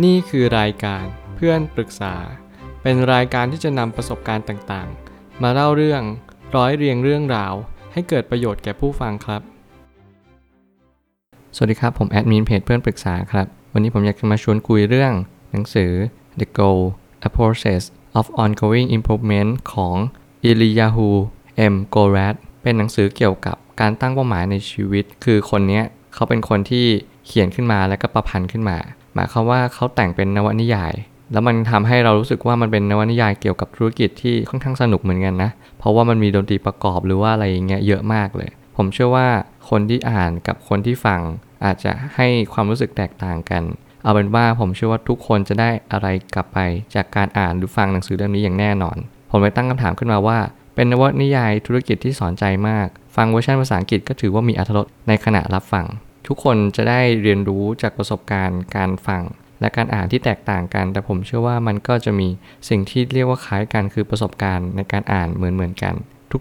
นี่คือรายการเพื่อนปรึกษา เป็นรายการที่จะนำประสบการณ์ต่างๆ มาเล่าเรื่องร้อยเรียงเรื่องราว ให้เกิดประโยชน์แก่ผู้ฟังครับ สวัสดีครับ ผมแอดมินเพจเพื่อนปรึกษาครับ วันนี้ผมอยากจะมาชวนคุยเรื่อง หนังสือ The Goal A Process of Ongoing Improvement ของ Eliyahu M. Gorad เป็นหนังสือเกี่ยวกับการตั้งเป้าหมายในชีวิต คือคนนี้เขาเป็นคนที่เขียนขึ้นมาแล้วก็ประพันธ์ขึ้นมา หมายความว่าเขาแต่งเป็นนวนิยาย แล้วมันทำให้เรารู้สึกว่ามันเป็นนวนิยายเกี่ยวกับธุรกิจที่ค่อนข้างสนุกเหมือนกันนะ เพราะว่ามันมีดนตรีประกอบหรือว่าอะไรอย่างเงี้ยเยอะมากเลย ผมเชื่อว่าคนที่อ่านกับคนที่ฟังอาจจะให้ความรู้สึกแตกต่างกัน เอาเป็นว่าผมเชื่อว่าทุกคนจะได้อะไรกลับไปจากการอ่านหรือฟังหนังสือเล่มนี้อย่างแน่นอน ผมเลยตั้งคำถามขึ้นมาว่า เป็นนวนิยายธุรกิจที่สอนใจมาก ฟังเวอร์ชันภาษาอังกฤษก็ถือว่ามีอรรถรสในขณะรับฟัง ทุกคนจะได้เรียนรู้จากประสบการณ์การฟัง และการอ่านที่แตกต่างกัน แต่ผมเชื่อว่ามันก็จะมีสิ่งที่เรียกว่าคล้ายกันคือประสบการณ์ในการอ่านเหมือนเหมือนกัน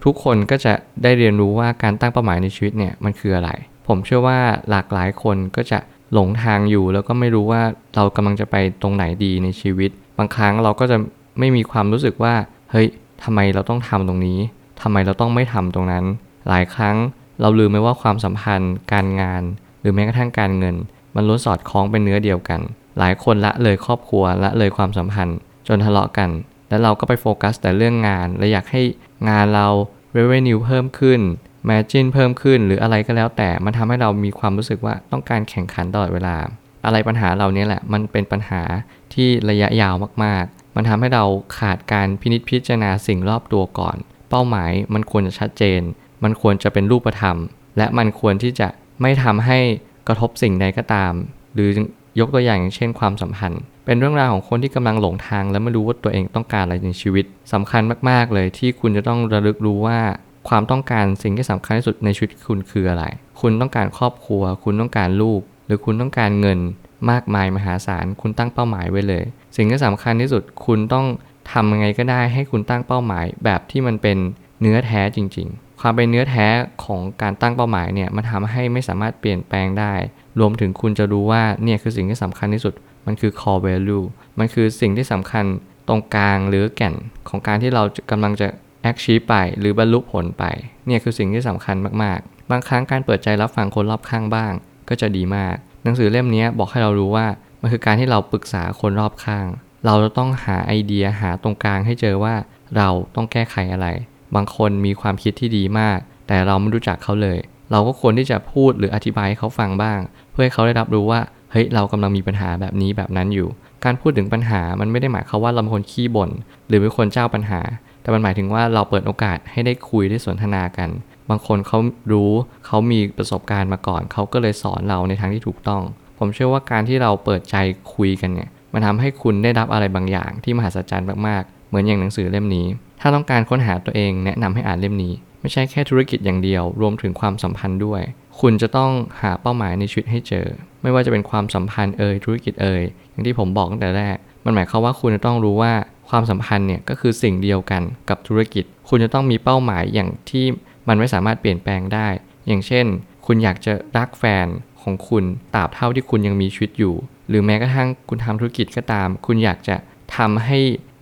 ทุกๆ คนก็จะได้เรียนรู้ว่าการตั้งเป้าหมายในชีวิตเนี่ยมันคืออะไร ผมเชื่อว่าหลากหลายคนก็จะหลงทางอยู่ แล้วก็ไม่รู้ว่าเรากำลังจะไปตรงไหนดีในชีวิต บางครั้งเราก็จะไม่มีความรู้สึกว่าเฮ้ยทำไมเราต้องทำตรงนี้ทำไมเราต้องไม่ทำตรงนั้น หลายครั้งเราลืมไปว่าความสัมพันธ์ การงาน หรือแม้กระทั่งการเงิน มันล้วนสอดคล้องเป็นเนื้อเดียวกัน หลายคนละเลยครอบครัวละเลยความสัมพันธ์ จนทะเลาะกัน แล้วเราก็ไปโฟกัส แต่เรื่องงานและอยากให้งานเรา revenue เพิ่มขึ้น margin เพิ่มขึ้น หรืออะไรก็แล้วแต่มันทำให้เรามีความรู้สึกว่าต้องการแข่งขันตลอดเวลา อะไรปัญหาเรานี้แหละมันเป็นปัญหาที่ระยะยาวมากๆ มันทำให้เราขาดการพินิจพิจารณาสิ่งรอบตัวก่อน เป้าหมายมันควรจะชัดเจน มันควรจะเป็นรูปธรรม และมันควรที่จะ ไม่ทำให้กระทบสิ่งใดก็ตาม หรือยกตัวอย่างเช่นความสัมพันธ์ เป็นเรื่องราวของคนที่กำลังหลงทาง และไม่รู้ว่าตัวเองต้องการอะไรในชีวิตสำคัญมาก ๆ เลยที่คุณจะต้องระลึกรู้ว่าความต้องการสิ่งที่สำคัญที่สุดในชีวิตคุณคืออะไร คุณต้องการครอบครัว คุณต้องการลูก หรือคุณต้องการเงินมากมายมหาศาล คุณตั้งเป้าหมายไว้เลย สิ่งที่สำคัญที่สุดคุณต้องทำยังไงก็ได้ให้คุณตั้งเป้าหมายแบบที่มันเป็นเนื้อแท้จริง ๆ ความเป็นเนื้อแท้ของการตั้งเป้าหมายเนี่ยมันทำให้ไม่สามารถเปลี่ยนแปลงได้ รวมถึงคุณจะรู้ว่าเนี่ยคือสิ่งที่สำคัญที่สุด มันคือ core value มันคือสิ่งที่สำคัญตรงกลางหรือแก่นของการที่เรากำลังจะ achieve ไป หรือบรรลุผลไป เนี่ยคือสิ่งที่สำคัญมากๆ บางครั้งการเปิดใจรับฟังคนรอบข้างบ้าง ก็จะดีมาก หนังสือเล่มนี้บอกให้เรารู้ว่ามันคือการที่เราปรึกษาคนรอบข้าง เราจะต้องหาไอเดียหาตรงกลางให้เจอว่าเราต้องแก้ไขอะไร บางคนมีความคิดที่ดีมาก แต่เราไม่รู้จักเขาเลย เราก็ควรที่จะพูดหรืออธิบายให้เขาฟังบ้าง เพื่อให้เขาได้รับรู้ว่าเฮ้ยเรากำลังมีปัญหาแบบนี้แบบนั้นอยู่ การพูดถึงปัญหามันไม่ได้หมายความว่าเราเป็นคนขี้บ่นหรือเป็นคนเจ้าปัญหา แต่มันหมายถึงว่าเราเปิดโอกาสให้ได้คุยได้สนทนากัน บางคนเขารู้เขามีประสบการณ์มาก่อน เขาก็เลยสอนเราในทางที่ถูกต้อง ผมเชื่อว่าการที่เราเปิดใจคุยกันเนี่ยมันทำให้คุณได้รับอะไรบางอย่างที่มหัศจรรย์มากๆ เหมือนอย่างหนังสือเล่มนี้ ถ้าต้องการค้นหาตัวเองแนะนำให้อ่านเล่มนี้ ไม่ใช่แค่ธุรกิจอย่างเดียว รวมถึงความสัมพันธ์ด้วย คุณจะต้องหาเป้าหมายในชีวิตให้เจอ ไม่ว่าจะเป็นความสัมพันธ์เอ่ยธุรกิจเอ่ยอย่างที่ผมบอกตั้งแต่แรก มันหมายความว่าคุณจะต้องรู้ว่าความสัมพันธ์เนี่ยก็คือสิ่งเดียวกันกับธุรกิจ คุณจะต้องมีเป้าหมายอย่างที่มันไม่สามารถเปลี่ยนแปลงได้ อย่างเช่น คุณอยากจะรักแฟนของคุณตราบเท่าที่คุณยังมีชีวิตอยู่ หรือแม้กระทั่งคุณทำธุรกิจก็ตาม คุณอยากจะทำให้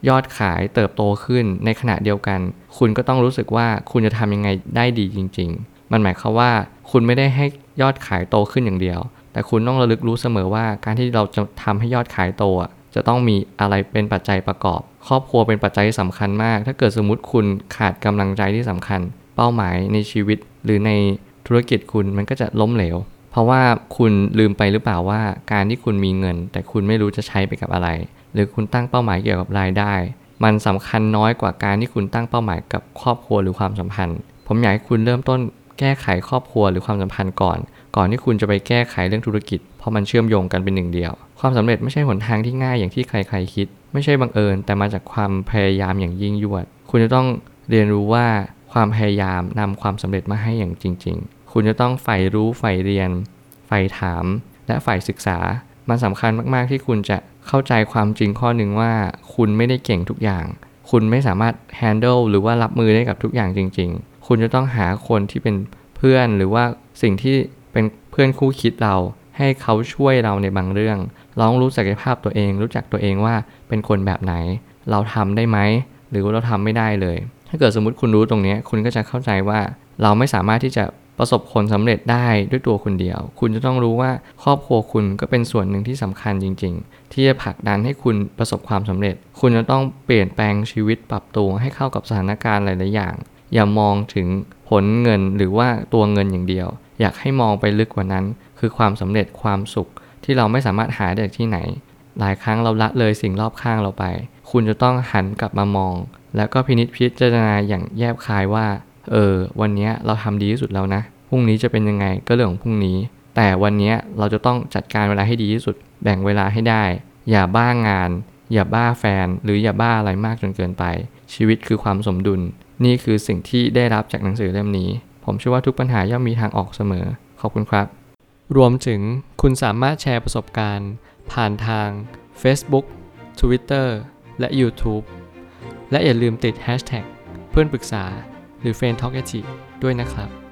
ยอดขายเติบโตขึ้นในขณะเดียวกัน คุณก็ต้องรู้สึกว่าคุณจะทำยังไงได้ดีจริง ๆ มันหมายความว่าคุณไม่ได้ให้ยอดขายโตขึ้นอย่างเดียว แต่คุณต้องระลึกรู้เสมอว่าการที่เราจะทำให้ยอดขายโตจะต้องมีอะไรเป็นปัจจัยประกอบ ครอบครัวเป็นปัจจัยที่สำคัญมาก ถ้าเกิดสมมติคุณขาดกำลังใจที่สำคัญ เป้าหมายในชีวิต หรือในธุรกิจคุณมันก็จะล้มเหลว เพราะว่าคุณลืมไปหรือเปล่าว่า การที่คุณมีเงิน แต่คุณไม่รู้จะใช้ไปกับอะไร หรือคุณตั้งเป้าหมายเกี่ยวกับรายได้ มันสำคัญน้อยกว่าการที่คุณตั้งเป้าหมายกับครอบครัวหรือความสัมพันธ์ ผมอยากให้คุณเริ่มต้นแก้ไขครอบครัวหรือความสัมพันธ์ก่อน ก่อนที่คุณจะไปแก้ไขเรื่องธุรกิจ เพราะมันเชื่อมโยงกันเป็นหนึ่งเดียว ความสำเร็จไม่ใช่หนทางที่ง่ายอย่างที่ใครๆคิด ไม่ใช่บังเอิญ แต่มาจากความพยายามอย่างยิ่งยวด คุณจะต้องเรียนรู้ว่าความพยายามนำความสำเร็จมาให้อย่างจริง ๆ คุณจะต้องใฝ่รู้ใฝ่เรียนใฝ่ถาม และใฝ่ศึกษา มันสำคัญมาก ๆ ที่คุณจะเข้าใจความจริงข้อหนึ่งว่าคุณไม่ได้เก่งทุกอย่าง คุณไม่สามารถ handle หรือว่ารับมือได้กับทุกอย่างจริง ๆ คุณจะต้องหาคนที่เป็นเพื่อนหรือว่าสิ่งที่เป็นเพื่อนคู่คิดเรา ให้เขาช่วยเราในบางเรื่องลองรู้ศักยภาพตัวเอง รู้จักตัวเองว่าเป็นคนแบบไหน เราทำได้ไหม หรือว่าเราทำไม่ได้เลย ถ้าเกิดสมมติคุณรู้ตรงนี้ คุณก็จะเข้าใจว่าเราไม่สามารถที่จะ ประสบผลสำเร็จได้ด้วยตัวคนเดียว คุณจะต้องรู้ว่าครอบครัวคุณก็เป็นส่วนหนึ่งที่สำคัญจริง ๆ ที่จะผลักดันให้คุณประสบความสำเร็จ คุณจะต้องเปลี่ยนแปลงชีวิตปรับตัวให้เข้ากับสถานการณ์หลายๆอย่าง อย่ามองถึงผลเงินหรือว่าตัวเงินอย่างเดียว อยากให้มองไปลึกกว่านั้น คือความสำเร็จความสุขที่เราไม่สามารถหาได้จากที่ไหน หลายครั้งเราละเลยสิ่งรอบข้างเราไป คุณจะต้องหันกลับมามอง แล้วก็พินิจพิจารณาอย่างแยบคายว่า เออวันนี้เราทำดีที่สุดแล้วนะพรุ่งนี้จะเป็นยังไงก็เรื่องของพรุ่งนี้ แต่วันนี้เราจะต้องจัดการเวลาให้ดีที่สุด แบ่งเวลาให้ได้ อย่าบ้างาน อย่าบ้าแฟน หรืออย่าบ้าอะไรมากจนเกินไป ชีวิตคือความสมดุล นี่คือสิ่งที่ได้รับจากหนังสือเล่มนี้ ผมเชื่อว่าทุกปัญหาย่อมมีทางออกเสมอ ขอบคุณครับ รวมถึงคุณสามารถแชร์ประสบการณ์ ผ่านทาง Facebook Twitter และ YouTube และอย่าลืมติด Hashtag เพื่อนปรึกษา หรือ f r ร e n d t a l k ด้วยนะครับ